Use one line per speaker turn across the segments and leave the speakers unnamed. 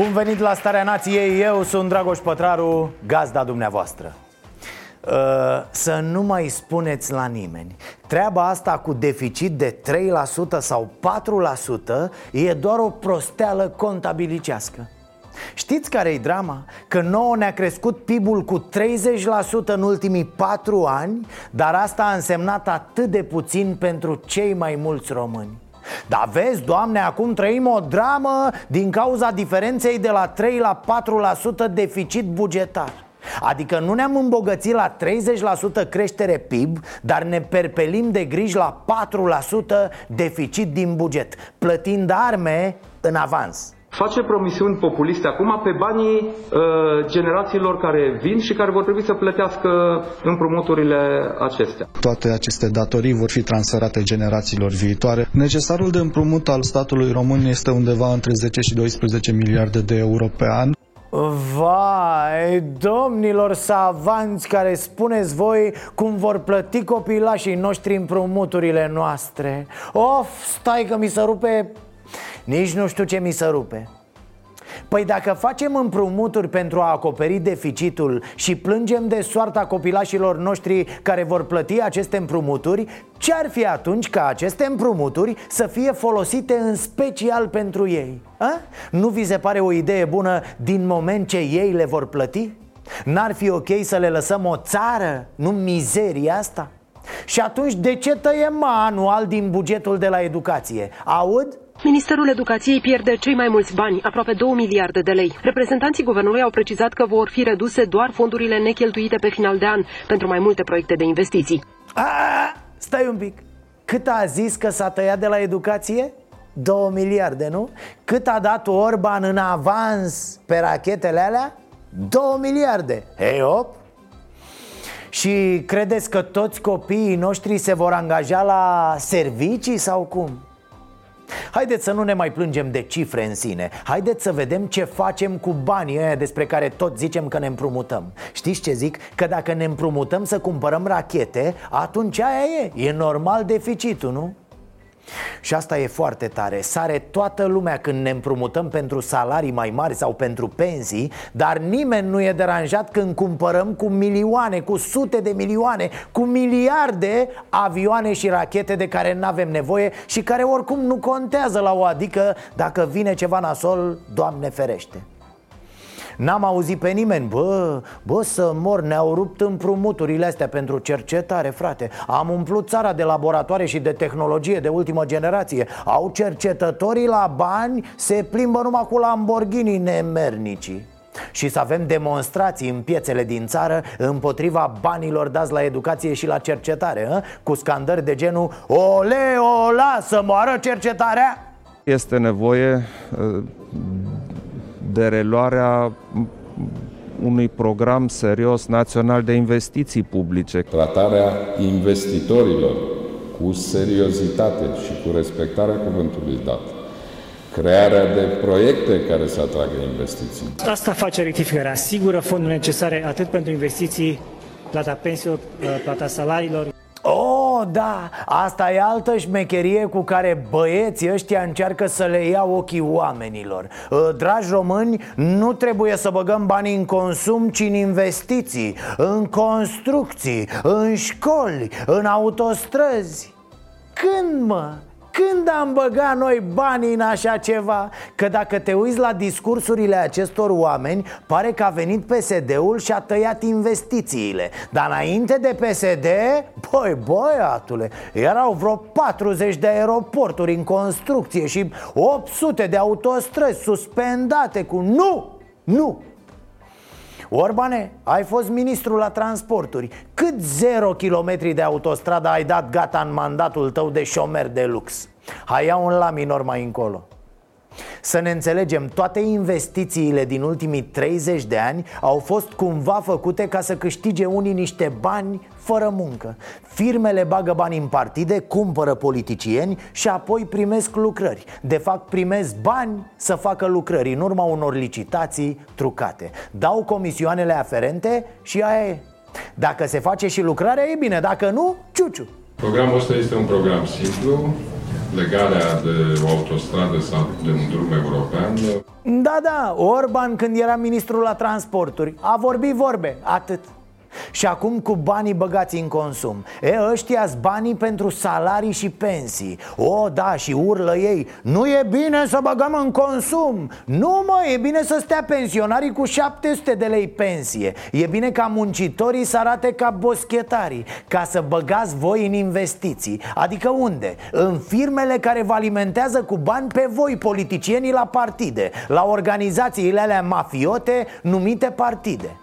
Bun venit la Starea Nației, eu sunt Dragoș Pătraru, gazda dumneavoastră. Uh, Să nu mai spuneți la nimeni Treaba asta cu deficit de 3% sau 4% e doar o prosteală contabilicească. Știți care e drama? Că nouă ne-a crescut PIB-ul cu 30% în ultimii 4 ani Dar asta a însemnat atât de puțin pentru cei mai mulți români dar vezi, Doamne, acum trăim o dramă din cauza diferenței de la 3 la 4% deficit bugetar. Adică nu ne-am îmbogățit la 30% creștere PIB, dar ne perpelim de griji la 4% deficit din buget, plătind arme în avans
face promisiuni populiste acum pe banii uh, generațiilor care vin și care vor trebui să plătească împrumuturile acestea.
Toate aceste datorii vor fi transferate generațiilor viitoare. Necesarul de împrumut al statului român este undeva între 10 și 12 miliarde de euro pe an.
Vai, domnilor savanți care spuneți voi cum vor plăti copilașii noștri împrumuturile noastre Of, stai că mi se rupe nici nu știu ce mi se rupe Păi dacă facem împrumuturi pentru a acoperi deficitul și plângem de soarta copilașilor noștri care vor plăti aceste împrumuturi, ce ar fi atunci ca aceste împrumuturi să fie folosite în special pentru ei? A? Nu vi se pare o idee bună din moment ce ei le vor plăti? N-ar fi ok să le lăsăm o țară, nu mizeria asta? Și atunci de ce tăiem anual din bugetul de la educație? Aud?
Ministerul Educației pierde cei mai mulți bani, aproape 2 miliarde de lei. Reprezentanții guvernului au precizat că vor fi reduse doar fondurile necheltuite pe final de an pentru mai multe proiecte de investiții.
A, stai un pic. Cât a zis că s-a tăiat de la educație? 2 miliarde, nu? Cât a dat Orban în avans pe rachetele alea? 2 miliarde. Hei, op! Și credeți că toți copiii noștri se vor angaja la servicii sau cum? Haideți să nu ne mai plângem de cifre în sine Haideți să vedem ce facem cu banii ăia despre care tot zicem că ne împrumutăm Știți ce zic? Că dacă ne împrumutăm să cumpărăm rachete, atunci aia e, e normal deficitul, nu? Și asta e foarte tare. Sare toată lumea când ne împrumutăm pentru salarii mai mari sau pentru pensii Dar nimeni nu e deranjat când cumpărăm cu milioane, cu sute de milioane Cu miliarde avioane și rachete de care nu avem nevoie Și care oricum nu contează la o adică Dacă vine ceva nasol, Doamne ferește N-am auzit pe nimeni. Bă, bă să mor, ne-au rupt împrumuturile astea pentru cercetare, frate. Am umplut țara de laboratoare și de tehnologie de ultimă generație. Au cercetătorii la bani, se plimbă numai cu Lamborghini nemernicii. Și să avem demonstrații în piețele din țară împotriva banilor dați la educație și la cercetare a? Cu scandări de genul Ole, ola, să moară cercetarea!
Este nevoie de reluarea unui program serios național de investiții publice.
Tratarea investitorilor cu seriozitate și cu respectarea cuvântului dat. Crearea de proiecte care să atragă investiții.
Asta face rectificarea. Asigură fonduri necesare atât pentru investiții, plata pensiilor, plata salariilor.
Oh, da, asta e altă șmecherie cu care băieții ăștia încearcă să le ia ochii oamenilor ă, Dragi români, nu trebuie să băgăm bani în consum, ci în investiții În construcții, în școli, în autostrăzi Când, mă? Când am băgat noi banii în așa ceva? Că dacă te uiți la discursurile acestor oameni Pare că a venit PSD-ul și a tăiat investițiile Dar înainte de PSD, băi, băiatule Erau vreo 40 de aeroporturi în construcție Și 800 de autostrăzi suspendate cu nu, nu Orbane, ai fost ministru la transporturi Cât zero kilometri de autostradă ai dat gata în mandatul tău de șomer de lux? Hai ia un la minor mai încolo să ne înțelegem, toate investițiile din ultimii 30 de ani au fost cumva făcute ca să câștige unii niște bani fără muncă. Firmele bagă bani în partide, cumpără politicieni și apoi primesc lucrări. De fapt primesc bani să facă lucrări în urma unor licitații trucate. Dau comisioanele aferente și aia e. Dacă se face și lucrarea e bine, dacă nu, ciuciu.
Programul ăsta este un program simplu, legarea de o autostradă sau de un drum european.
Da, da, Orban când era ministrul la transporturi a vorbit vorbe, atât și acum cu banii băgați în consum. E, ăștia banii pentru salarii și pensii. O, da, și urlă ei. Nu e bine să băgăm în consum. Nu, mă, e bine să stea pensionarii cu 700 de lei pensie. E bine ca muncitorii să arate ca boschetarii Ca să băgați voi în investiții. Adică unde? În firmele care vă alimentează cu bani pe voi, politicienii la partide La organizațiile alea mafiote numite partide.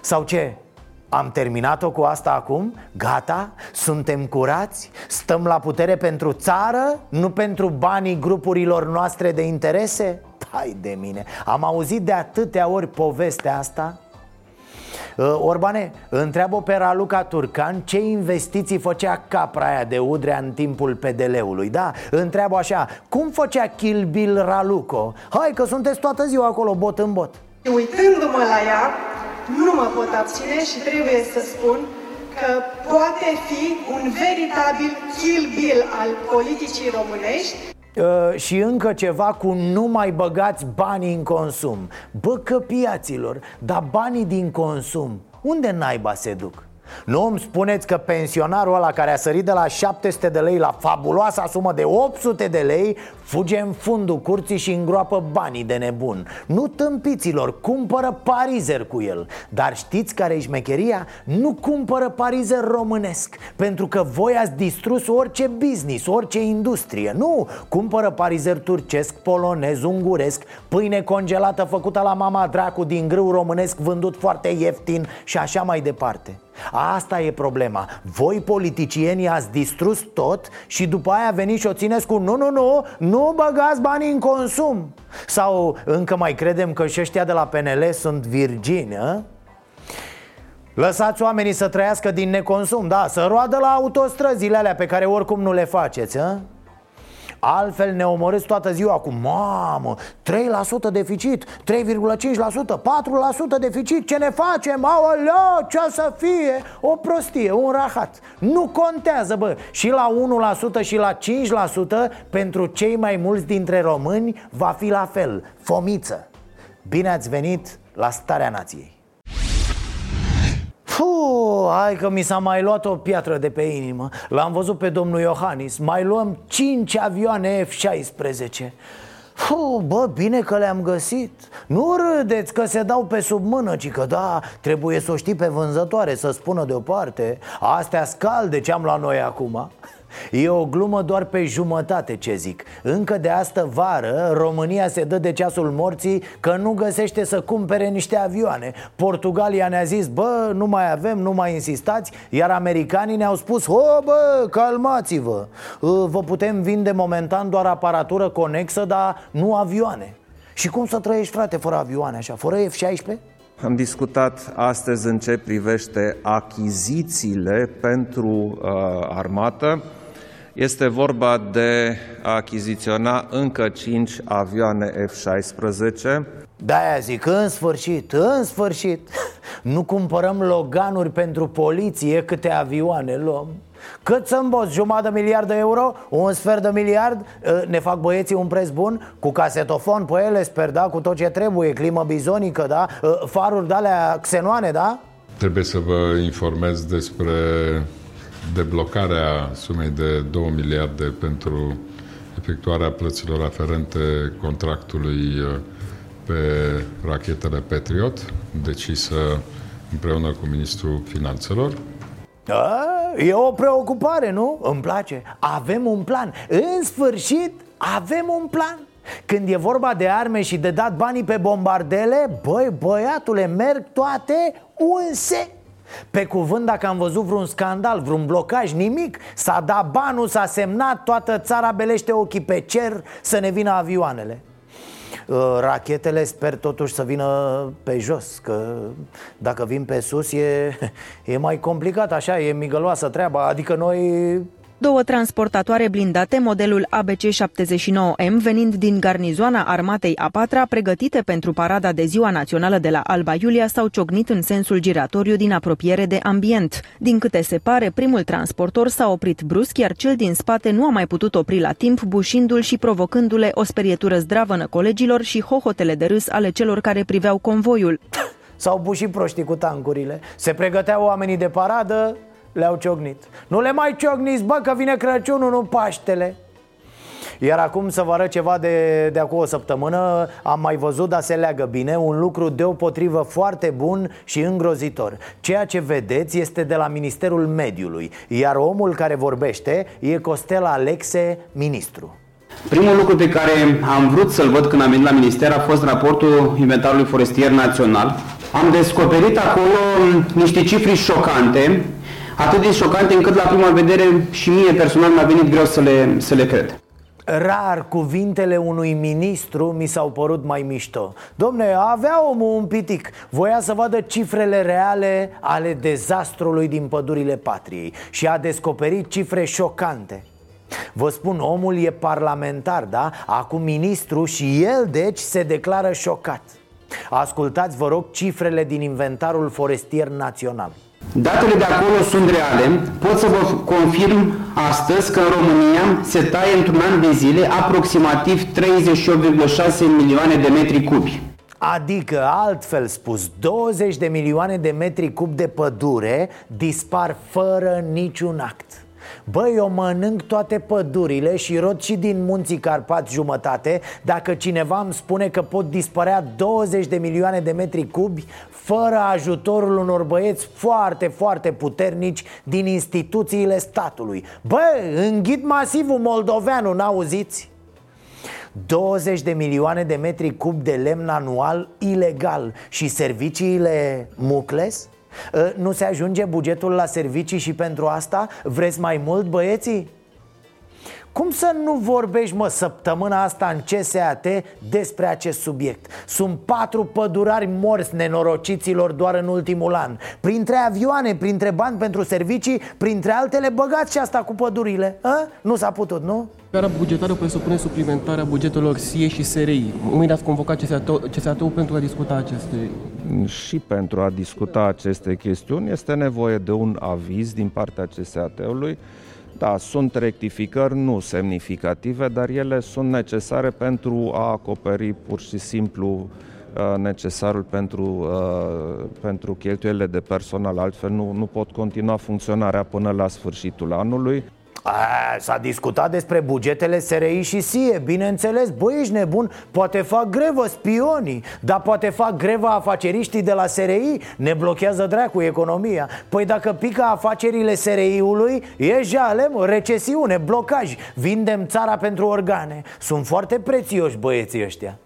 Sau ce? Am terminat-o cu asta acum? Gata? Suntem curați? Stăm la putere pentru țară? Nu pentru banii grupurilor noastre de interese? Hai de mine, am auzit de atâtea ori povestea asta uh, Orbane, întreabă pe Raluca Turcan ce investiții făcea capra aia de Udrea în timpul PDL-ului Da, întreabă așa, cum făcea Kill Bill Raluco? Hai că sunteți toată ziua acolo, bot în bot
Uitându-mă la ea, nu mă pot abține și trebuie să spun că poate fi un veritabil kill bill al politicii românești
Uh, și încă ceva cu nu mai băgați banii în consum Bă, căpiaților, dar banii din consum, unde naiba se duc? Nu îmi spuneți că pensionarul ăla care a sărit de la 700 de lei la fabuloasa sumă de 800 de lei Fuge în fundul curții și îngroapă banii de nebun. Nu tâmpiților, cumpără parizer cu el. Dar știți care e șmecheria? Nu cumpără parizer românesc Pentru că voi ați distrus orice business, orice industrie. Nu, cumpără parizer turcesc, polonez, unguresc Pâine congelată făcută la mama dracu din grâu românesc Vândut foarte ieftin și așa mai departe Asta e problema Voi politicienii ați distrus tot și după aia veniți și o țineți cu Nu, nu, nu, nu băgați banii în consum Sau încă mai credem că și ăștia de la PNL sunt virgini, a? Lăsați oamenii să trăiască din neconsum, da, să roadă la autostrăzile alea pe care oricum nu le faceți, a? Altfel ne omorâți toată ziua cu Mamă, 3% deficit, 3,5%, 4% deficit. Ce ne facem? Aoleo, ce să fie? O prostie, un rahat. Nu contează, bă. Și la 1% și la 5% Pentru cei mai mulți dintre români Va fi la fel, fomiță. Bine ați venit la Starea Nației. Puh, hai că mi s-a mai luat o piatră de pe inimă. L-am văzut pe domnul Iohannis. Mai luăm 5 avioane F-16 Puh, bă, bine că le-am găsit. Nu râdeți că se dau pe sub mână Ci că da, trebuie să o știi pe vânzătoare Să spună deoparte. Astea scalde ce am la noi acum E o glumă doar pe jumătate ce zic Încă de astă vară România se dă de ceasul morții Că nu găsește să cumpere niște avioane Portugalia ne-a zis Bă, nu mai avem, nu mai insistați Iar americanii ne-au spus Ho, bă, calmați-vă Vă putem vinde momentan doar aparatură conexă Dar nu avioane Și cum să trăiești, frate, fără avioane așa? Fără F-16?
Am discutat astăzi în ce privește achizițiile pentru uh, armată. Este vorba de a achiziționa încă 5 avioane F-16.
De-aia zic, în sfârșit, în sfârșit Nu cumpărăm loganuri pentru poliție câte avioane luăm cât să îmboți? Jumătate de miliard de euro? Un sfert de miliard? Ă, ne fac băieții un preț bun? Cu casetofon pe ele, sper, da? Cu tot ce trebuie, climă bizonică, da? Ă, faruri de alea xenoane, da?
Trebuie să vă informez despre deblocarea sumei de 2 miliarde pentru efectuarea plăților aferente contractului uh, pe rachetele Patriot, decisă împreună cu Ministrul Finanțelor.
Da, e o preocupare, nu? Îmi place. Avem un plan. În sfârșit, avem un plan. Când e vorba de arme și de dat banii pe bombardele Băi, băiatule, merg toate unse pe cuvânt, dacă am văzut vreun scandal, vreun blocaj, nimic S-a dat banul, s-a semnat, toată țara belește ochii pe cer să ne vină avioanele. Uh, Rachetele sper totuși să vină pe jos Că dacă vin pe sus e, e mai complicat așa, e migăloasă treaba. Adică noi
Două transportatoare blindate, modelul ABC-79M, venind din garnizoana armatei a patra, pregătite pentru parada de ziua națională de la Alba Iulia, s-au ciocnit în sensul giratoriu din apropiere de ambient. Din câte se pare, primul transportor s-a oprit brusc, iar cel din spate nu a mai putut opri la timp, bușindu-l și provocându-le o sperietură zdravănă colegilor și hohotele de râs ale celor care priveau convoiul.
S-au bușit proștii cu tancurile Se pregăteau oamenii de paradă le-au ciocnit Nu le mai ciocniți, bă, că vine Crăciunul, nu Paștele. Iar acum să vă arăt ceva de, de acum o săptămână Am mai văzut, dar se leagă bine Un lucru deopotrivă foarte bun și îngrozitor. Ceea ce vedeți este de la Ministerul Mediului Iar omul care vorbește e Costel Alexe, ministru.
Primul lucru pe care am vrut să-l văd când am venit la minister a fost raportul inventarului forestier național. Am descoperit acolo niște cifre șocante atât de șocante încât la prima vedere și mie personal mi-a venit greu să le, să le cred.
Rar cuvintele unui ministru mi s-au părut mai mișto. Domne, avea omul un pitic. Voia să vadă cifrele reale ale dezastrului din pădurile patriei Și a descoperit cifre șocante. Vă spun, omul e parlamentar, da? Acum ministru și el, deci, se declară șocat. Ascultați, vă rog, cifrele din inventarul forestier național
Datele de acolo sunt reale. Pot să vă confirm astăzi că în România se taie într-un an de zile aproximativ 38,6 milioane de metri cubi.
Adică, altfel spus, 20 de milioane de metri cub de pădure dispar fără niciun act Băi, eu mănânc toate pădurile și rod și din munții Carpați jumătate Dacă cineva îmi spune că pot dispărea 20 de milioane de metri cubi Fără ajutorul unor băieți foarte, foarte puternici din instituțiile statului Băi, înghit masivul moldoveanu, n-auziți? 20 de milioane de metri cub de lemn anual ilegal Și serviciile mucles? Ă, nu se ajunge bugetul la servicii și pentru asta? Vreți mai mult, băieții? Cum să nu vorbești, mă, săptămâna asta în CSAT despre acest subiect? Sunt patru pădurari morți nenorociților doar în ultimul an Printre avioane, printre bani pentru servicii, printre altele băgați și asta cu pădurile A? Nu s-a putut, nu?
Gara bugetară presupune suplimentarea bugetelor SIE și SRI. Mâine ați convocat CSAT-ul pentru a discuta aceste...
Și pentru a discuta aceste chestiuni este nevoie de un aviz din partea CSAT-ului da, sunt rectificări nu semnificative, dar ele sunt necesare pentru a acoperi pur și simplu uh, necesarul pentru, uh, pentru cheltuielile de personal, altfel nu, nu pot continua funcționarea până la sfârșitul anului.
S-a discutat despre bugetele SRI și SIE, bineînțeles, băi, ești nebun, poate fac grevă spionii Dar poate fac greva afaceriștii de la SRI, ne blochează dracu economia. Păi dacă pică afacerile SRI-ului, e jale, mă, recesiune, blocaj. Vindem țara pentru organe. Sunt foarte prețioși băieții ăștia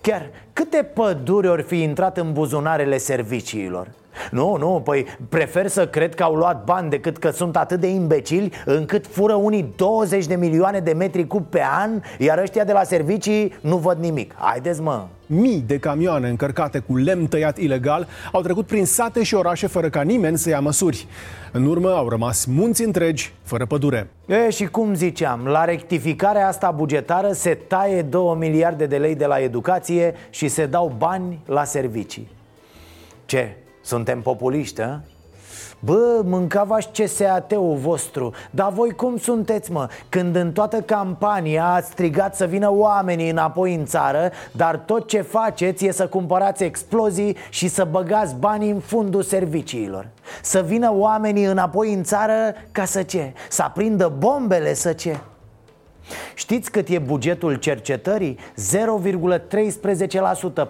Chiar câte păduri ori fi intrat în buzunarele serviciilor? Nu, nu, păi prefer să cred că au luat bani decât că sunt atât de imbecili încât fură unii 20 de milioane de metri cub pe an Iar ăștia de la servicii nu văd nimic Haideți mă
Mii de camioane încărcate cu lemn tăiat ilegal au trecut prin sate și orașe fără ca nimeni să ia măsuri. În urmă au rămas munți întregi fără pădure.
E, și cum ziceam, la rectificarea asta bugetară se taie 2 miliarde de lei de la educație și se dau bani la servicii. Ce? Suntem populiști, a? Bă, mâncava-și CSAT-ul vostru Dar voi cum sunteți, mă? Când în toată campania ați strigat să vină oamenii înapoi în țară Dar tot ce faceți e să cumpărați explozii și să băgați banii în fundul serviciilor Să vină oamenii înapoi în țară ca să ce? Să aprindă bombele, să ce? Știți cât e bugetul cercetării? 0,13%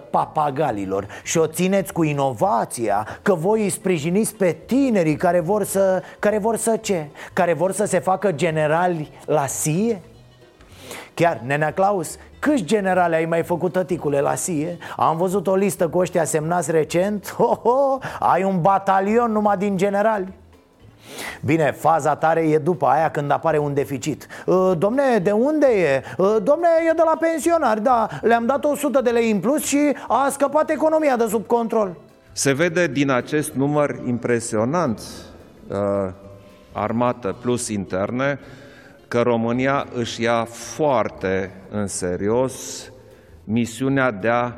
papagalilor Și o țineți cu inovația Că voi îi sprijiniți pe tinerii care vor să... Care vor să ce? Care vor să se facă generali la SIE? Chiar, Nenea Claus, câți generale ai mai făcut tăticule la SIE? Am văzut o listă cu ăștia semnați recent ho, ho, Ai un batalion numai din generali Bine, faza tare e după aia când apare un deficit. Ă, Domne, de unde e? Ă, domne, e de la pensionari, da. Le-am dat 100 de lei în plus și a scăpat economia de sub control.
Se vede din acest număr impresionant uh, Armată plus interne Că România își ia foarte în serios misiunea de a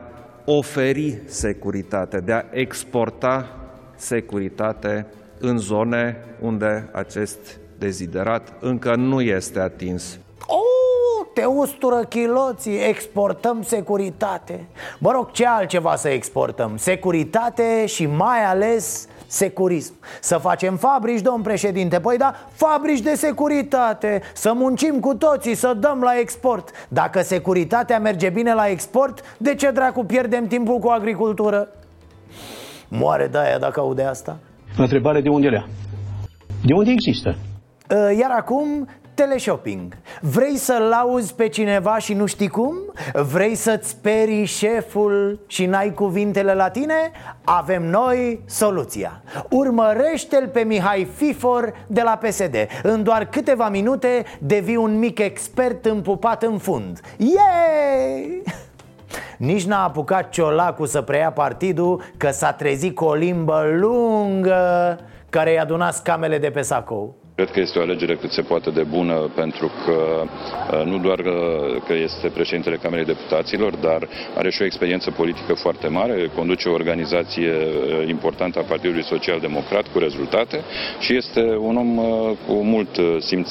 oferi securitate, de a exporta securitate în zone unde acest deziderat încă nu este atins.
Oh, te ustură chiloții, exportăm securitate Mă rog, ce altceva să exportăm? Securitate și mai ales securism Să facem fabrici, domn președinte Păi da, fabrici de securitate Să muncim cu toții, să dăm la export Dacă securitatea merge bine la export De ce dracu pierdem timpul cu agricultură? Moare de aia dacă aude asta
Întrebare de unde lea? De unde există?
Uh, iar acum, teleshopping Vrei să-l auzi pe cineva și nu știi cum? Vrei să-ți sperii șeful și n-ai cuvintele la tine? Avem noi soluția Urmărește-l pe Mihai Fifor de la PSD În doar câteva minute devii un mic expert împupat în fund Yay! Nici n-a apucat Ciolacu să preia partidul Că s-a trezit cu o limbă lungă Care i-a adunat scamele de pe sacou
Cred că este o alegere cât se poate de bună pentru că uh, nu doar uh, că este președintele Camerei Deputaților, dar are și o experiență politică foarte mare, conduce o organizație uh, importantă a Partidului Social Democrat cu rezultate și este un om cu mult simț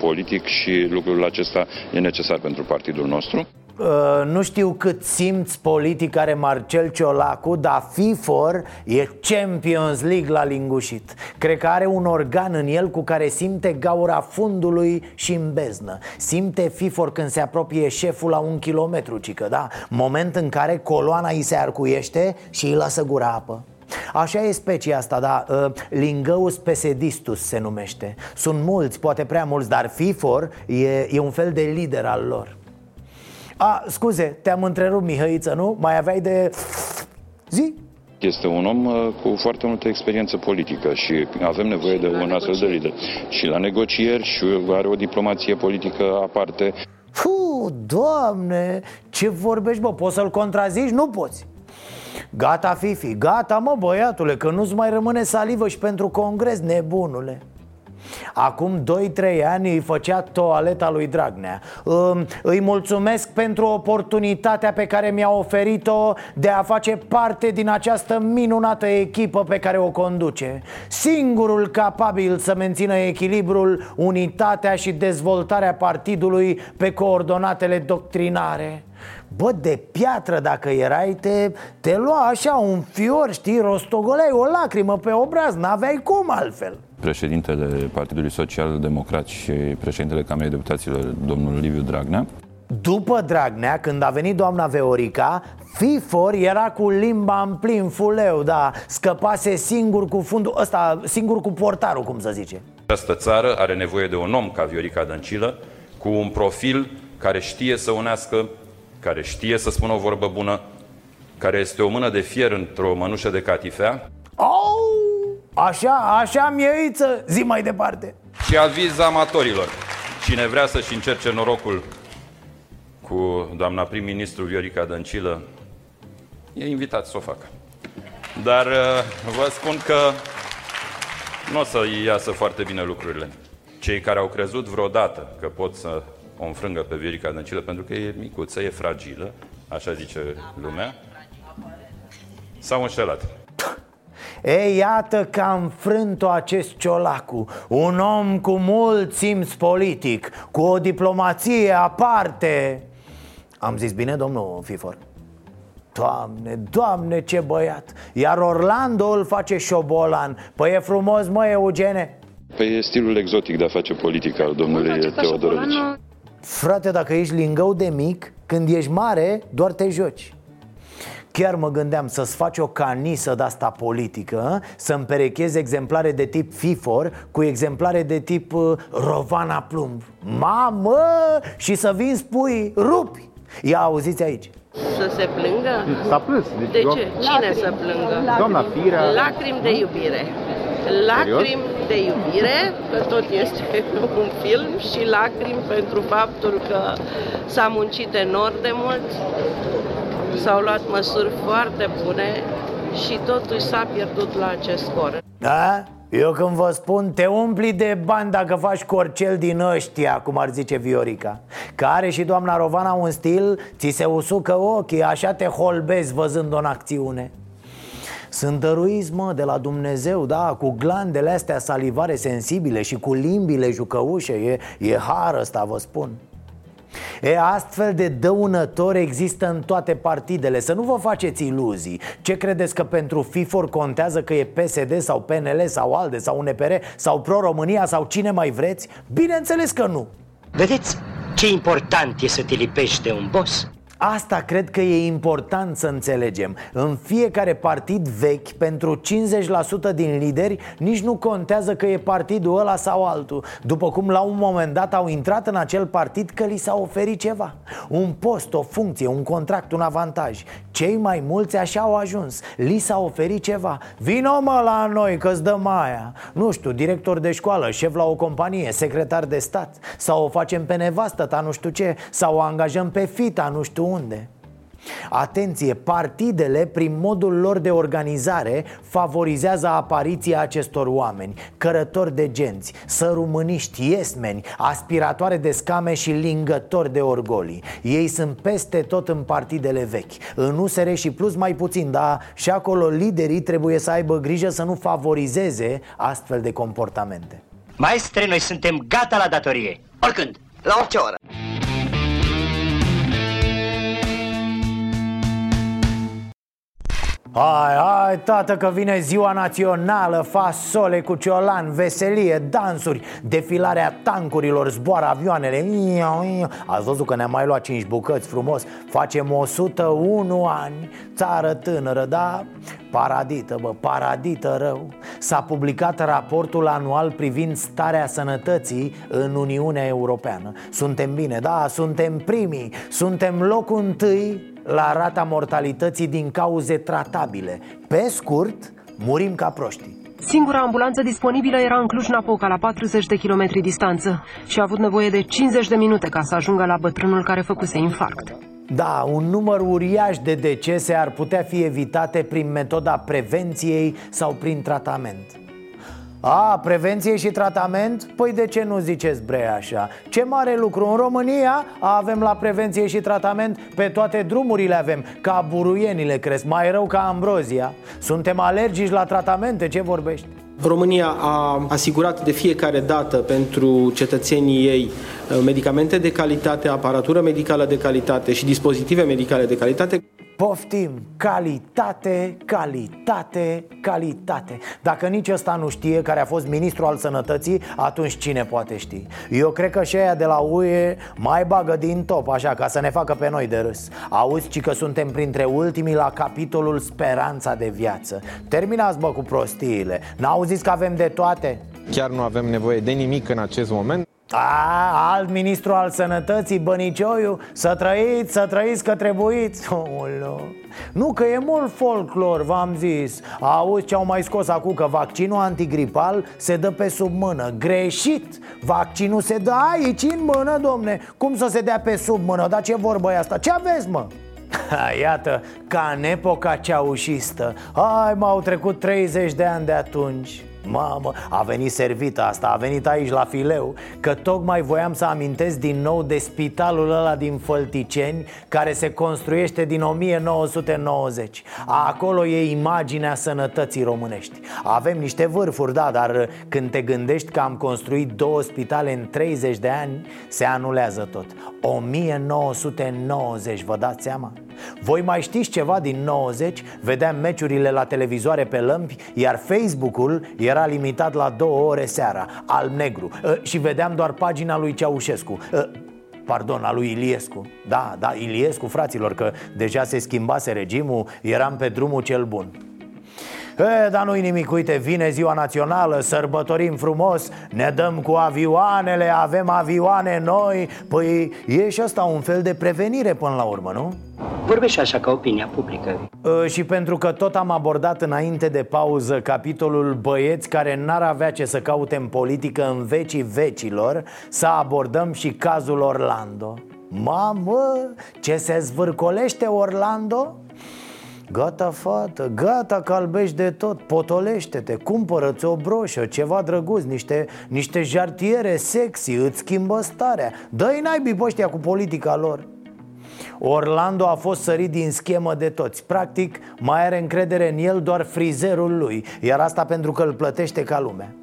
politic și lucrul acesta e necesar pentru partidul nostru.
Uh, nu știu cât simț politic are Marcel Ciolacu Dar FIFOR e Champions League la lingușit. Cred că are un organ în el cu care simte gaura fundului și în beznă Simte FIFOR când se apropie șeful la un kilometru, cică, da? Moment în care coloana îi se arcuiește și îi lasă gura apă. Așa e specia asta, da, uh, Lingăus pesedistus se numește. Sunt mulți, poate prea mulți, dar FIFOR e, e un fel de lider al lor a, scuze, te-am întrerupt, Mihăiță, nu? Mai aveai de... Zi?
Este un om uh, cu foarte multă experiență politică și avem nevoie de un astfel de lider. Și la negocieri și are o diplomație politică aparte.
Fu, doamne, ce vorbești, bă? Poți să-l contrazici? Nu poți. Gata, Fifi, gata, mă, băiatule, că nu-ți mai rămâne salivă și pentru congres, nebunule. Acum 2-3 ani îi făcea toaleta lui Dragnea. Îi mulțumesc pentru oportunitatea pe care mi-a oferit-o De a face parte din această minunată echipă pe care o conduce. Singurul capabil să mențină echilibrul, unitatea și dezvoltarea partidului pe coordonatele doctrinare. Bă, de piatră dacă erai, te, te lua așa un fior, știi, rostogoleai o lacrimă pe obraz, n-aveai cum altfel
Președintele Partidului Social Democrat și președintele Camerei Deputaților, domnul Liviu Dragnea,
după Dragnea, când a venit doamna Veorica, Fifor era cu limba în plin fuleu, da Scăpase singur cu fundul ăsta, singur cu portarul, cum să zice
Această țară are nevoie de un om ca Viorica Dăncilă Cu un profil care știe să unească care știe să spună o vorbă bună, care este o mână de fier într-o mănușă de catifea.
Oh, așa, așa mieiță, zi mai departe.
Și aviz amatorilor. Cine vrea să-și încerce norocul cu doamna prim-ministru Viorica Dăncilă, e invitat să o facă. Dar uh, vă spun că nu o să iasă foarte bine lucrurile. Cei care au crezut vreodată că pot să o înfrângă pe Viorica Dăncilă pentru că e micuță, e fragilă, așa zice lumea, s-au înșelat.
Ei, iată că a înfrânt-o acest ciolacu Un om cu mult simț politic Cu o diplomație aparte. Am zis bine, domnul Fifor? Doamne, doamne, ce băiat! Iar Orlando îl face șobolan. Păi e frumos, mă, Eugene.
Păi e stilul exotic de a face politică al domnului Teodorovici.
Frate, dacă ești lingău de mic, când ești mare, doar te joci Chiar mă gândeam să-ți faci o canisă de asta politică Să împerechezi exemplare de tip FIFOR Cu exemplare de tip uh, Rovana Plumb Mamă! Și să vin spui rupi Ia auziți aici
să se plângă?
S-a plâns.
Deci de ce? Cine să plângă?
Doamna Firea.
Lacrimi de iubire. Lacrimi de iubire, că tot este un film, și lacrimi pentru faptul că s-a muncit enorm de mult, s-au luat măsuri foarte bune și totuși s-a pierdut la acest scor.
Da? Eu când vă spun, te umpli de bani dacă faci corcel din ăștia, cum ar zice Viorica Că are și doamna Rovana un stil, ți se usucă ochii, așa te holbezi văzând-o în acțiune sunt dăruiți, mă, de la Dumnezeu, da, cu glandele astea salivare sensibile și cu limbile jucăușe E, e har ăsta, vă spun E, astfel de dăunători există în toate partidele Să nu vă faceți iluzii Ce credeți că pentru FIFOR contează că e PSD sau PNL sau ALDE sau UNPR sau Pro-România sau cine mai vreți? Bineînțeles că nu
Vedeți ce important e să te lipești de un boss?
Asta cred că e important să înțelegem. În fiecare partid vechi, pentru 50% din lideri Nici nu contează că e partidul ăla sau altul. După cum la un moment dat au intrat în acel partid că li s-a oferit ceva. Un post, o funcție, un contract, un avantaj. Cei mai mulți așa au ajuns. Li s-a oferit ceva. Vino mă la noi că-ți dăm aia. Nu știu, director de școală, șef la o companie, secretar de stat. Sau o facem pe nevastă ta nu știu ce. Sau o angajăm pe fita nu știu unde Atenție, partidele, prin modul lor de organizare, favorizează apariția acestor oameni Cărători de genți, sărumâniști, iesmeni, aspiratoare de scame și lingători de orgolii. Ei sunt peste tot în partidele vechi În USR și plus mai puțin, dar și acolo liderii trebuie să aibă grijă să nu favorizeze astfel de comportamente.
Maestre, noi suntem gata la datorie Oricând, la orice oră
Hai, hai, tată, că vine ziua națională Fasole cu ciolan, veselie, dansuri Defilarea tancurilor, zboară avioanele. Ați văzut că ne-am mai luat 5 bucăți frumos? Facem 101 ani Țară tânără, da? Paradită, bă, paradită rău. S-a publicat raportul anual privind starea sănătății în Uniunea Europeană. Suntem bine, da, suntem primii. Suntem locul întâi la rata mortalității din cauze tratabile. Pe scurt, murim ca proști
Singura ambulanță disponibilă era în Cluj-Napoca, la 40 de kilometri distanță și a avut nevoie de 50 de minute ca să ajungă la bătrânul care făcuse infarct.
Da, un număr uriaș de decese ar putea fi evitate prin metoda prevenției sau prin tratament a, prevenție și tratament? Păi de ce nu ziceți bre așa? Ce mare lucru! În România avem la prevenție și tratament Pe toate drumurile avem Ca buruienile cresc, mai rău ca ambrozia Suntem alergici la tratamente, ce vorbești?
România a asigurat de fiecare dată pentru cetățenii ei uh, medicamente de calitate, aparatură medicală de calitate și dispozitive medicale de calitate.
Poftim, calitate, calitate, calitate. Dacă nici ăsta nu știe care a fost ministru al sănătății Atunci cine poate ști? Eu cred că și aia de la UE mai bagă din top Așa ca să ne facă pe noi de râs. Auzi ci că suntem printre ultimii la capitolul speranța de viață. Terminați bă cu prostiile. N-auziți că avem de toate?
Chiar nu avem nevoie de nimic în acest moment
a, alt ministru al sănătății, Bănicioiu Să trăiți, să trăiți că trebuiți Olo. Nu, că e mult folclor, v-am zis Auzi ce au mai scos acum Că vaccinul antigripal se dă pe sub mână Greșit Vaccinul se dă aici în mână, domne Cum să se dea pe sub mână? Dar ce vorbă e asta? Ce aveți, mă? Iată, ca în epoca ceaușistă Hai, m-au trecut 30 de ani de atunci Mamă, a venit servită asta, a venit aici la fileu Că tocmai voiam să amintesc din nou de spitalul ăla din Fălticeni Care se construiește din 1990 Acolo e imaginea sănătății românești. Avem niște vârfuri, da, dar când te gândești că am construit două spitale în 30 de ani Se anulează tot. 1990, vă dați seama? Voi mai știți ceva din 90? Vedeam meciurile la televizoare pe lămpi Iar Facebook-ul era limitat la două ore seara Alb-negru. Uh, Și vedeam doar pagina lui Ceaușescu. Uh, pardon, a lui Iliescu. Da, da, Iliescu, fraților, că deja se schimbase regimul Eram pe drumul cel bun E, dar nu-i nimic, uite, vine ziua națională, sărbătorim frumos Ne dăm cu avioanele, avem avioane noi Păi e și asta un fel de prevenire până la urmă, nu?
Vorbește așa ca opinia publică.
E, Și pentru că tot am abordat înainte de pauză capitolul băieți care n-ar avea ce să caute în politică în vecii vecilor Să abordăm și cazul Orlando Mamă, ce se zvârcolește Orlando? Gata, fată, gata că albești de tot Potolește-te, cumpără-ți o broșă Ceva drăguț, niște, niște jartiere sexy Îți schimbă starea. Dă-i naibii pe ăștia cu politica lor. Orlando a fost sărit din schemă de toți. Practic, mai are încredere în el doar frizerul lui Iar asta pentru că îl plătește ca lumea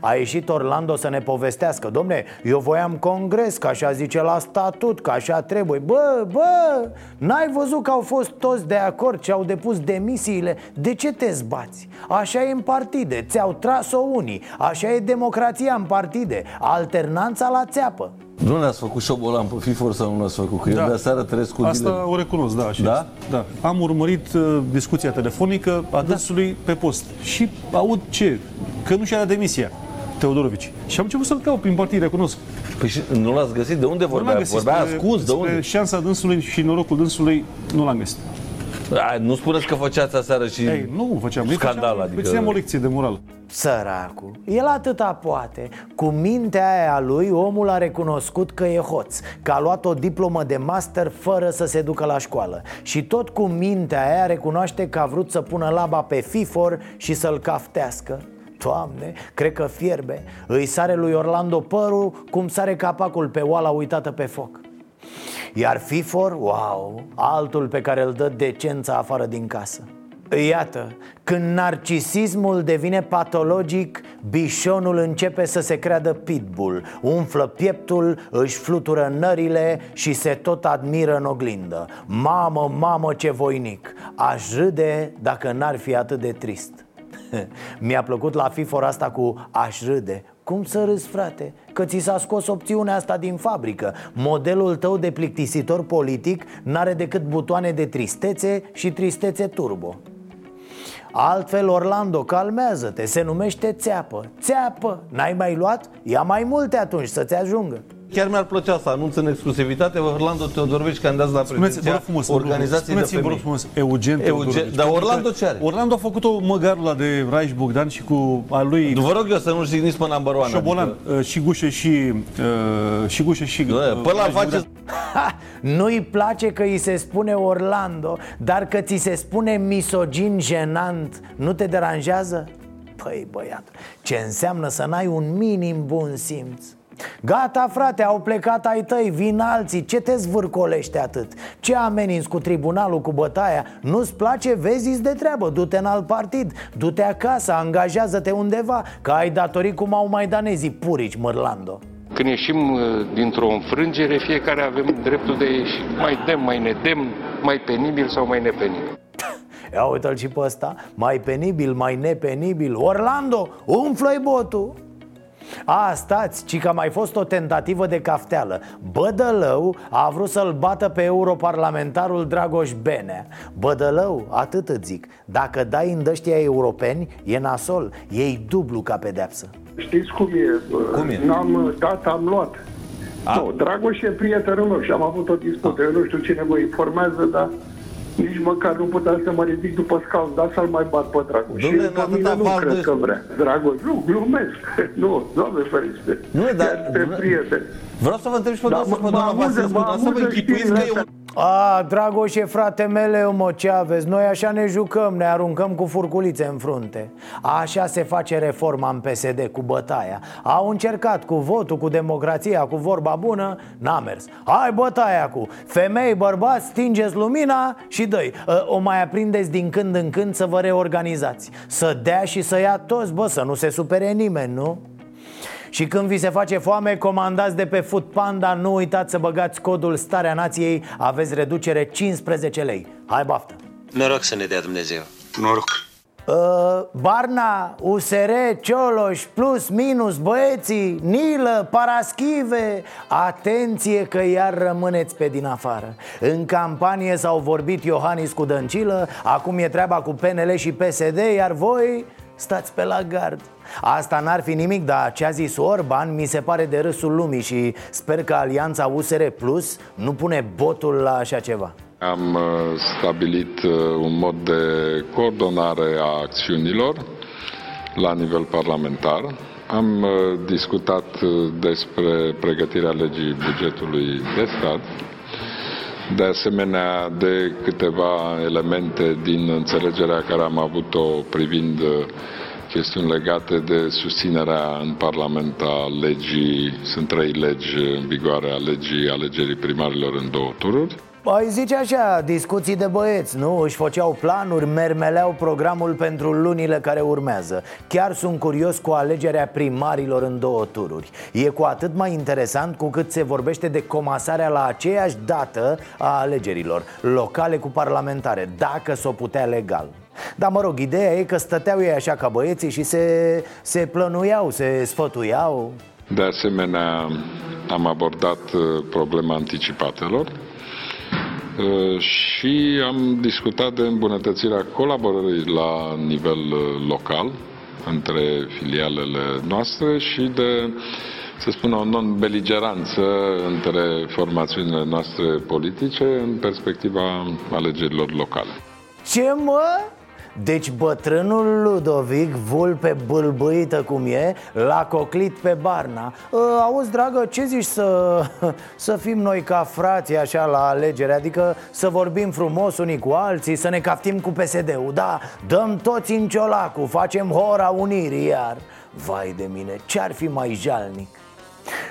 a ieșit Orlando să ne povestească Domne, eu voiam congres, că așa zice la statut, că așa trebuie Bă, bă, n-ai văzut că au fost toți de acord ce au depus demisiile? De ce te zbați? Așa e în partide, ți-au tras-o unii Așa e democrația în partide Alternanța la țeapă
Nu ne-ați făcut șobolan pe FIFOR sau nu ne-ați făcut? Că eu de seară trăiesc cu
Asta
dealer.
o recunosc, da, și
Da?
da. Am urmărit uh, discuția telefonică a dânsului pe post și aud ce? Că nu și-a dat demisia Teodorovici. Și am început să-l caut prin partid, recunosc.
Păi și nu l-ați găsit? De unde
Nu
vorbea?
l-am găsit.
Vorbea
Spre-
ascuns? De
spre
unde?
șansa dânsului și norocul dânsului nu l-am găsit.
Ai, nu spuneți că făceați aseară și
Ei, nu făceam. Noi
scandal,
făceam,
adică...
Îi țineam o lecție de moral.
Săracu, el atâta poate Cu mintea aia a lui, omul a recunoscut că e hoț Că a luat o diplomă de master fără să se ducă la școală Și tot cu mintea aia recunoaște că a vrut să pună laba pe FIFOR și să-l caftească Doamne, cred că fierbe. Îi sare lui Orlando părul cum sare capacul pe oala uitată pe foc. Iar FIFOR, wow, altul pe care îl dă decența afară din casă. Iată, când narcisismul devine patologic, bișonul începe să se creadă pitbull. Umflă pieptul, își flutură nările și se tot admiră în oglindă. Mamă, mamă ce voinic, aș râde dacă n-ar fi atât de trist Mi-a plăcut la FIFOR asta cu aș râde cum să râzi, frate? Că ți s-a scos opțiunea asta din fabrică. Modelul tău de plictisitor politic n-are decât butoane de tristețe și tristețe turbo. Altfel, Orlando, calmează-te, se numește țeapă. Țeapă, n-ai mai luat? Ia mai multe atunci să-ți ajungă
Chiar mi-ar plăcea să anunț în exclusivitate Orlando Teodorovici candidat la
Spuneți, vă rog
prezidenția
frumos,
organizației de
spuneți-mi, vă rog
femei.
frumos, Eugen Teodorovici.
Dar
Pentru
Orlando
că
ce are?
Orlando a făcut-o măgarul ăla de Raiș Bogdan și cu a lui...
Nu vă rog eu să nu jigniți pe number one.
Șobolan, uh, și gușe și... Uh, și gușe și... uh,
Până la
Raiș
face...
Bogdan.
Ha, nu-i place că îi se spune Orlando Dar că ți se spune misogin jenant Nu te deranjează? Păi băiat, ce înseamnă să n-ai un minim bun simț? Gata frate, au plecat ai tăi, vin alții Ce te zvârcolește atât? Ce ameninți cu tribunalul, cu bătaia? Nu-ți place? Vezi de treabă, du-te în alt partid Du-te acasă, angajează-te undeva Că ai datorii cum au maidanezii purici, Mărlando
Când ieșim uh, dintr-o înfrângere, fiecare avem dreptul de a ieși mai dem, mai nedem, mai penibil sau mai nepenibil.
Ia uite-l și pe ăsta Mai penibil, mai nepenibil Orlando, umflă-i botul a, stați, ci că a mai fost o tentativă de cafteală Bădălău a vrut să-l bată pe europarlamentarul Dragoș Benea Bădălău, atât îți zic Dacă dai în dăștia europeni, e nasol Ei dublu ca pedeapsă
Știți cum e?
Cum e?
N-am dat, am luat.
A?
Nu, Dragoș e prietenul meu și am avut o dispută. Eu nu știu cine vă informează, dar nici măcar nu puteam să mă ridic după scaun, dar să-l mai bat pe Dragoș.
Dom'le,
și
în
pe mine
atâta
nu
val
cred
de-
că vrea. Dragoș, nu, glumesc. nu, doamne ferește.
Nu, dar-
Este prieten.
Vreau să vă întreb și pe
Da,
doamna,
mă-
pe doamna
mă amuză-
Vasescu,
mă
dar să vă
amuză
închipuiți că
știrile
e un...
A, Dragoșe, frate mele, mă, ce aveți? Noi așa ne jucăm, ne aruncăm cu furculițe în frunte. Așa se face reforma în PSD, cu bătaia. Au încercat cu votul, cu democrația, cu vorba bună, n-a mers. Hai bătaia cu femei, bărbați, stingeți lumina și dă O mai aprindeți din când în când să vă reorganizați. Să dea și să ia toți, bă, să nu se supere nimeni, nu? Și când vi se face foame, comandați de pe Food Panda Nu uitați să băgați codul Starea Nației Aveți reducere 15 lei Hai baftă!
Noroc să ne dea Dumnezeu.
Noroc.
Uh, Barna, USR, Cioloș, plus, minus, băieții, Nilă, Paraschive Atenție că iar rămâneți pe din afară În campanie s-au vorbit Iohannis cu Dăncilă Acum e treaba cu PNL și PSD Iar voi stați pe la gard. Asta n-ar fi nimic, dar ce a zis Orban mi se pare de râsul lumii Și sper că Alianța USR Plus nu pune botul la așa ceva.
Am uh, stabilit uh, un mod de coordonare a acțiunilor la nivel parlamentar. Am uh, discutat despre pregătirea legii bugetului de stat, de asemenea de câteva elemente din înțelegerea care am avut-o privind chestiuni legate de susținerea în Parlament a legii, sunt trei legi în vigoare a legii alegerii primarilor în două tururi.
Ai zice așa, discuții de băieți, nu? Își făceau planuri, mermeleau programul pentru lunile care urmează. Chiar sunt curios cu alegerea primarilor în două tururi. E cu atât mai interesant cu cât se vorbește de comasarea la aceeași dată a alegerilor Locale cu parlamentare, dacă s-o putea legal. Dar mă rog, ideea e că stăteau ei așa ca băieții și se, se plănuiau, se sfătuiau.
De asemenea, am abordat uh, problema anticipatelor. Uh, și am discutat de îmbunătățirea colaborării la nivel uh, local între filialele noastre și de, să spun, o non-beligeranță între formațiunile noastre politice în perspectiva alegerilor locale.
Ce mă? Deci bătrânul Ludovic, vulpe bâlbâită cum e, l-a coclit pe Barna ă, Auzi, dragă, ce zici să, să fim noi ca frații așa la alegere? Adică să vorbim frumos unii cu alții, să ne caftim cu PSD-ul Da, dăm toți în ciolacul, facem hora unirii iar Vai de mine, ce-ar fi mai jalnic?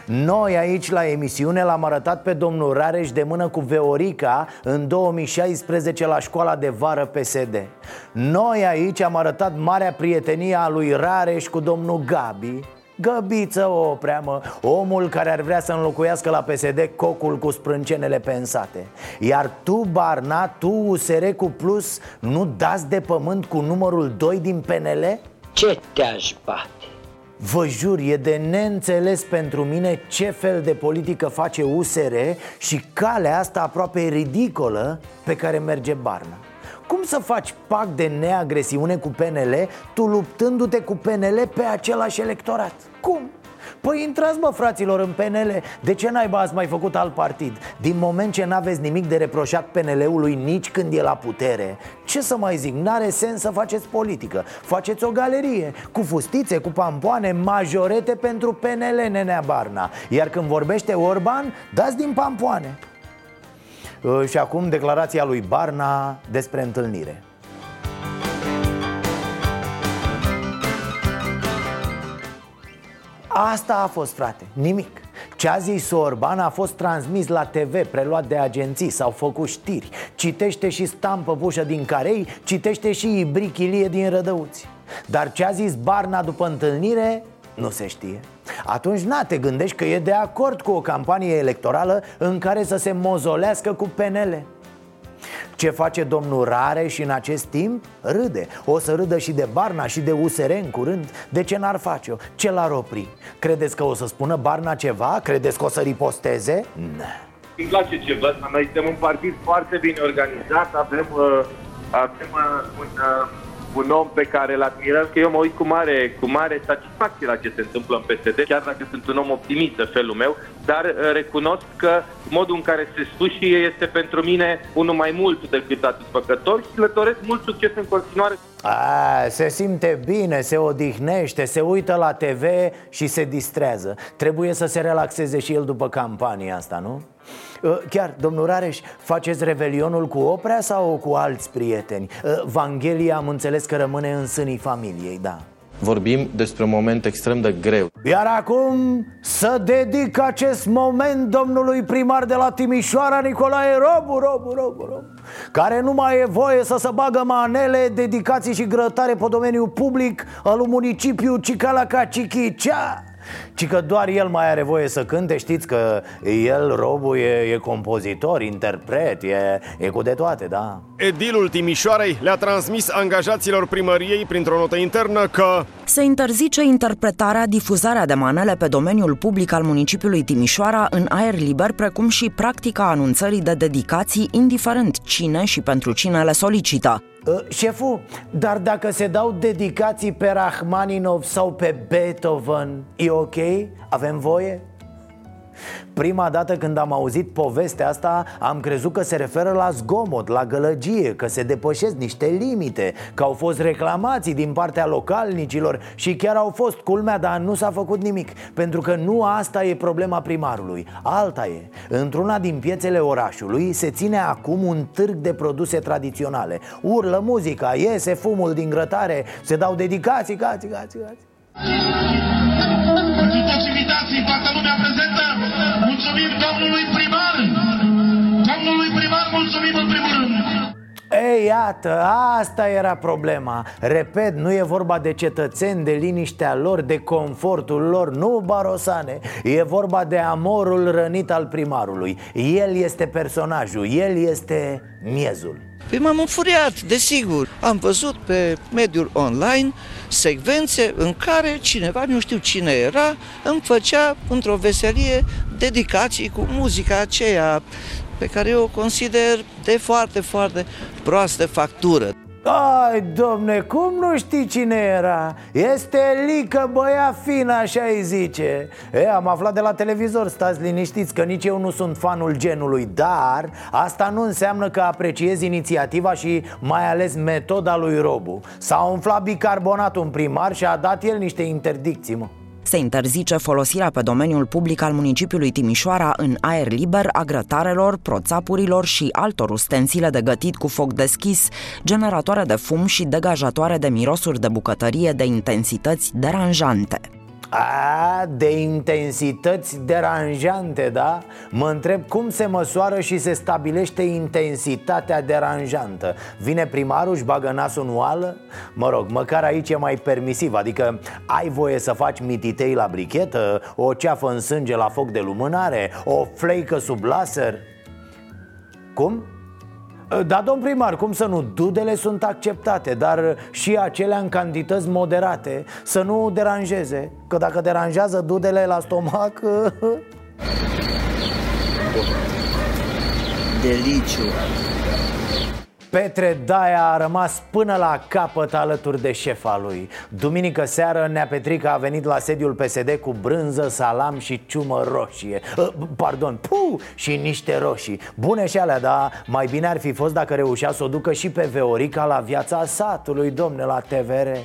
Noi aici la emisiune l-am arătat pe domnul Rareș de mână cu Veorica în 2016 la școala de vară PSD Noi aici am arătat marea prietenie a lui Rareș cu domnul Gabi Găbiță o preamă, omul care ar vrea să înlocuiască la PSD cocul cu sprâncenele pensate Iar tu, Barna, tu, USR cu plus, nu dați de pământ cu numărul 2 din PNL?
Ce te-aș bate?
Vă jur, e de neînțeles pentru mine ce fel de politică face USR și calea asta aproape ridicolă pe care merge Barna cum să faci pact de neagresiune cu PNL Tu luptându-te cu PNL pe același electorat? Cum? Păi intrați mă fraților în PNL De ce naiba ați mai făcut alt partid? Din moment ce n-aveți nimic de reproșat PNL-ului nici când e la putere. Ce să mai zic, n-are sens să faceți politică. Faceți o galerie Cu fustițe, cu pampoane, majorete pentru PNL, nenea Barna. Iar când vorbește Orban, dați din pampoane. Uh, Și acum declarația lui Barna despre întâlnire Asta a fost, frate, nimic. Ce a zis Orban a fost transmis la TV, preluat de agenții, s-au făcut știri. Citește și stampă pușă din Carei, citește și Ibrichilie din Rădăuți. Dar ce a zis Barna după întâlnire, nu se știe. Atunci na, te gândești că e de acord cu o campanie electorală în care să se mozolească cu PNL ce face domnul Rare și în acest timp? Râde O să râdă și de Barna și de USR în curând De ce n-ar face-o? Ce l-ar opri? Credeți că o să spună Barna ceva? Credeți că o să riposteze? Ne.
Îmi place ce văd, noi suntem un partid foarte bine organizat, avem, uh, avem uh, un uh, un om pe care îl admirăm, că eu mă uit cu mare, cu mare satisfacție la ce se întâmplă în PSD, chiar dacă sunt un om optimist de felul meu, dar uh, recunosc că modul în care se sfârșie este pentru mine unul mai mult decât satisfăcător și le doresc mult succes în continuare.
A, se simte bine, se odihnește, se uită la TV și se distrează Trebuie să se relaxeze și el după campania asta, nu? Uh, chiar, domnul Rareș, faceți revelionul cu Oprea sau cu alți prieteni? Uh, Vanghelia am înțeles că rămâne în sânii familiei, da.
Vorbim despre un moment extrem de greu.
Iar acum să dedic acest moment domnului primar de la Timișoara, Nicolae Robu, Robu, Robu, Robu Care nu mai e voie să se bagă manele, dedicații și grătare pe domeniul public al municipiu Cicalaca Cichicea Ci că doar el mai are voie să cânte Știți că el, Robu, e, e compozitor, interpret, e, e cu de toate, da
Edilul Timișoarei le-a transmis angajaților primăriei printr-o notă internă că
Se interzice interpretarea, difuzarea de manele pe domeniul public al municipiului Timișoara în aer liber, precum și practica anunțării de dedicații, indiferent cine și pentru cine le solicită.
Uh, Șeful, dar dacă se dau dedicații pe Rachmaninov sau pe Beethoven, e ok? Avem voie? Prima dată când am auzit povestea asta Am crezut că se referă la zgomot, la gălăgie Că se depășesc niște limite Că au fost reclamații din partea localnicilor Și chiar au fost culmea, dar nu s-a făcut nimic Pentru că nu asta e problema primarului. Alta e Într-una din piețele orașului Se ține acum un târg de produse tradiționale. Urlă muzica, iese fumul din grătare Se dau dedicații, gați, gați, gați
Pentru toți invitații, toată lumea prezentă, mulțumim domnului primar! Domnului primar, mulțumim în primul rând!
Ei, iată, asta era problema. Repet, nu e vorba de cetățeni, de liniștea lor, de confortul lor. Nu, Barosane E vorba de amorul rănit al primarului. El este personajul, el este miezul
Păi m-am înfuriat, desigur. Am văzut pe mediul online secvențe în care cineva, nu știu cine era, îmi făcea într-o veselie dedicații cu muzica aceea pe care eu o consider de foarte, foarte proastă factură.
Ai, domne, cum nu știi cine era? Este Lică băia fină, așa îi zice. E, Am aflat de la televizor, stați liniștiți că nici eu nu sunt fanul genului Dar asta nu înseamnă că apreciez inițiativa și mai ales metoda lui Robu. S-a umflat bicarbonatul în primar și a dat el niște interdicții, mă
Se interzice folosirea pe domeniul public al municipiului Timișoara în aer liber a grătarelor, proțapurilor și altor ustensile de gătit cu foc deschis, generatoare de fum și degajatoare de mirosuri de bucătărie de intensități deranjante.
A, de intensități deranjante, da? Mă întreb cum se măsoară și se stabilește intensitatea deranjantă Vine primarul, își bagă nasul în oală? Mă rog, măcar aici e mai permisiv Adică ai voie să faci mititei la brichetă O ceafă în sânge la foc de lumânare O fleică sub laser Cum? Da, domn primar, cum să nu? Dudele sunt acceptate, dar și acelea în cantități moderate Să nu deranjeze Că dacă deranjează dudele la stomac
Deliciu.
Petre Daia a rămas până la capăt alături de șefa lui. Duminică seară, Nea Petrica a venit la sediul PSD cu brânză, salam și ciumă roșie. Uh, Pardon, pu, și niște roșii. Bune și alea, dar mai bine ar fi fost dacă reușea să o ducă și pe Veorica la viața satului, domne, la TVR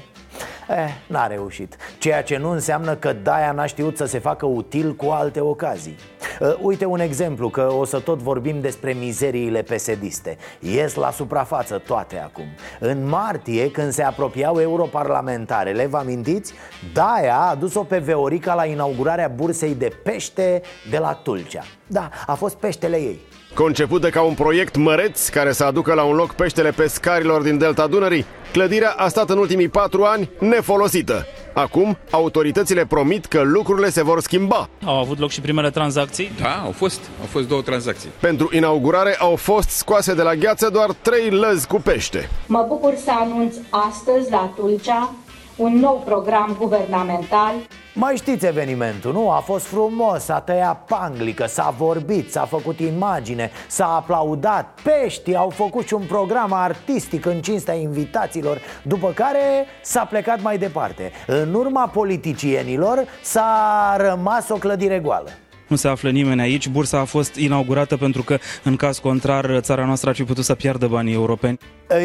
Eh, n-a reușit. Ceea ce nu înseamnă că Daia n-a știut să se facă util cu alte ocazii. Uh, Uite un exemplu, că o să tot vorbim despre mizeriile pesediste. Ies la suprafață toate acum. În martie, când se apropiau europarlamentarele, vă amintiți? Daia a dus-o pe Veorica la inaugurarea bursei de pește de la Tulcea. Da, a fost peștele ei
Concepută ca un proiect măreț care să aducă la un loc peștele pescarilor din Delta Dunării, clădirea a stat în ultimii patru ani nefolosită. Acum, autoritățile promit că lucrurile se vor schimba.
Au avut loc și primele tranzacții?
Da, au fost. Au fost două tranzacții.
Pentru inaugurare au fost scoase de la gheață doar trei lăzi cu pește.
Mă bucur să anunț astăzi la Tulcea un nou program guvernamental.
Mai știți evenimentul, nu? A fost frumos, s-a tăiat panglică, s-a vorbit, s-a făcut imagine, s-a aplaudat Peștii au făcut și un program artistic în cinstea invitaților După care s-a plecat mai departe. În urma politicienilor s-a rămas o clădire goală
Nu se află nimeni aici. Bursa a fost inaugurată pentru că, în caz contrar, țara noastră ar fi putut să piardă banii europeni.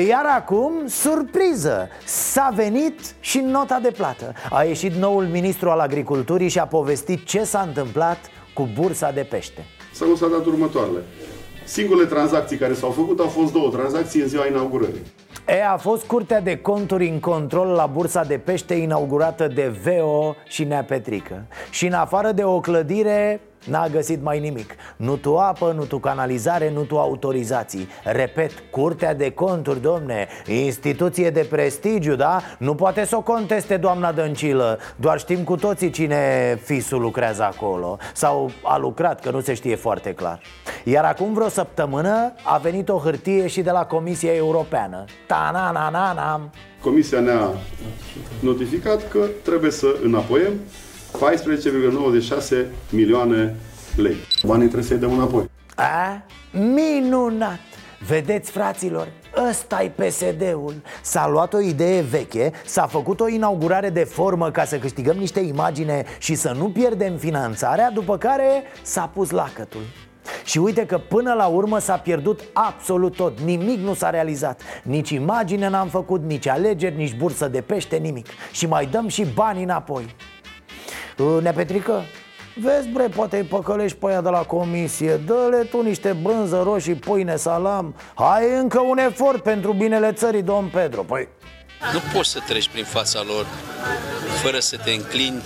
Iar acum, surpriză, s-a venit și nota de plată A ieșit noul ministru al agriculturii și a povestit ce s-a întâmplat cu bursa de pește
S-au constatat următoarele. Singurele tranzacții care s-au făcut au fost două tranzacții în ziua inaugurării.
E, a fost curtea de conturi în control la bursa de pește inaugurată de VO și Nea Petrică Și în afară de o clădire, N-a găsit mai nimic. Nu tu apă, nu tu canalizare, nu tu autorizații. Repet, Curtea de Conturi, domne Instituție de prestigiu, da? Nu poate să o conteste doamna Dăncilă. Doar știm cu toții cine fisul lucrează acolo. Sau a lucrat, că nu se știe foarte clar. Iar acum vreo săptămână a venit o hârtie și de la Comisia Europeană. Ta-na-na-na-na
Comisia ne-a notificat că trebuie să înapoiem 14,96 milioane lei. Banii trebuie să-i dăm înapoi.
A? Minunat! Vedeți, fraților, ăsta e PSD-ul S-a luat o idee veche, s-a făcut o inaugurare de formă ca să câștigăm niște imagine și să nu pierdem finanțarea După care s-a pus lacătul și uite că până la urmă s-a pierdut absolut tot Nimic nu s-a realizat Nici imagine n-am făcut, nici alegeri, nici bursă de pește, nimic Și mai dăm și bani înapoi Nepetrică, Vezi, bre, poate îi păcălești pe aia de la comisie. Dă-le tu niște brânză roșii, pâine, salam. Hai încă un efort pentru binele țării, domn Pedro. Păi...
Nu poți să treci prin fața lor fără să te înclini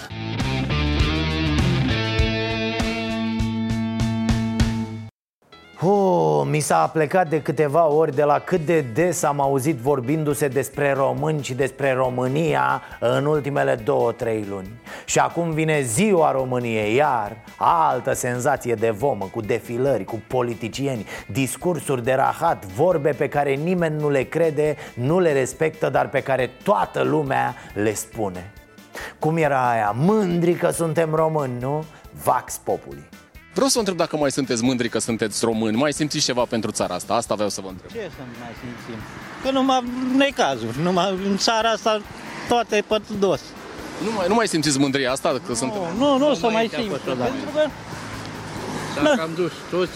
Oh, mi s-a plecat de câteva ori de la cât de des am auzit vorbindu-se despre români și despre România în ultimele două, trei luni Și acum vine ziua României, iar altă senzație de vomă, cu defilări, cu politicieni Discursuri de rahat, vorbe pe care nimeni nu le crede, nu le respectă, dar pe care toată lumea le spune Cum era aia? Mândri că suntem români, nu? Vax populi
Vreau să vă întreb dacă mai sunteți mândri că sunteți români, mai simțiți ceva pentru țara asta? Asta vreau să vă întreb.
Ce să mai simțim? Că numai necazuri, numai în țara asta toate e pe dos.
Nu mai, nu mai simțiți mândria asta? Că
Nu,
sunt...
nu, nu o să mai simt. pentru că
Dacă am dus toți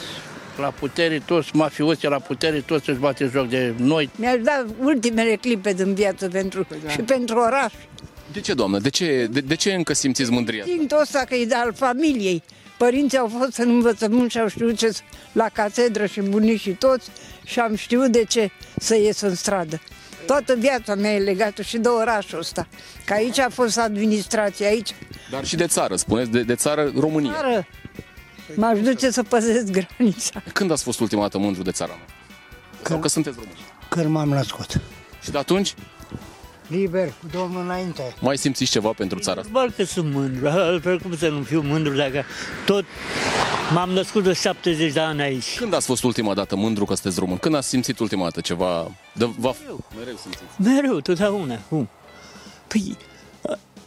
la putere, toți mafioții la putere, toți își bate joc de noi.
Mi-aș da ultimele clipe din viață pentru, și pentru oraș.
De ce, doamnă? De ce, de, de ce încă simțiți mândria?
Simt ăsta că e de al familiei. Părinții au fost în învățământ și au știut ce la catedră și bunicii toți și am știut de ce să ies în stradă. Toată viața mea e legată și de orașul ăsta. Că aici a fost administrația, aici.
Dar și de țară, spuneți, de, de țară România.
Țară. M-aș duce să păzesc granița.
Când ați fost ultima dată mândru de țara mea? Sau că sunteți români?
Când m-am născut.
Și de atunci
Liber, cu Domnul înainte.
mai simțiți ceva pentru țara asta?
Normal că sunt mândru, altfel cum să nu fiu mândru dacă tot m-am născut de 70 de ani aici.
Când ați fost ultima dată mândru că sunteți român? Când ați simțit ultima dată ceva? De, va... Mereu simțiți.
Mereu, totdeauna. Cum? Păi, a-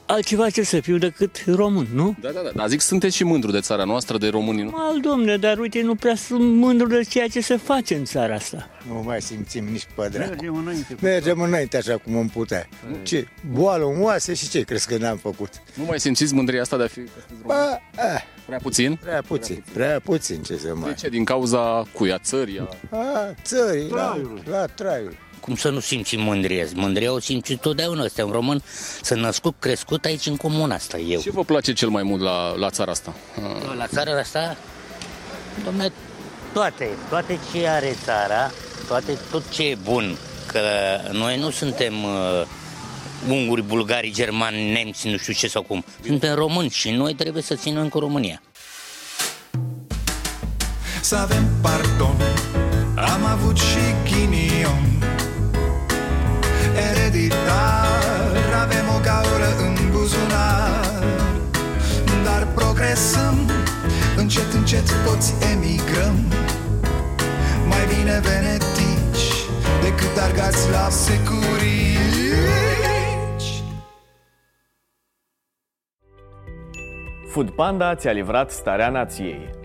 altceva ce să fiu decât român, nu?
Da, da, da. Dar zic, sunteți și mândru de țara noastră, de românii, nu?
Al domne, dar uite, nu prea sunt mândru de ceea ce se face în țara asta.
Nu mai simțim nici pe dracu.
Mergem înainte.
Mergem înainte așa cum am putea. Ce? Boală în oase și ce crezi că n-am făcut?
Nu mai simțiți mândria asta de a fi că sunteți român?
Ba, a,
Prea puțin?
prea puțin, prea puțin ce să mai...
De ce? Din cauza cuia țării? A...
A, țării, la, la traiul.
Cum să nu simți mândrie? Mândria o simți totdeauna. Ăsta un român, sunt născut, crescut aici în comuna asta, eu.
Ce vă place cel mai mult la, la țara asta? A,
La țara asta, domne, toate, toate ce are țara, toate, tot ce e bun, că noi nu suntem uh, unguri, bulgari, germani, nemți, nu știu ce sau cum. Suntem români și noi trebuie să ținem cu România.
Să avem pardon Am avut și ghinion Ereditar Avem o gaură în buzunar. Dar progresăm. Încet, încet toți emigrăm. Mai bine venetici Decât argați la securici.
Food Panda ți-a livrat starea nației.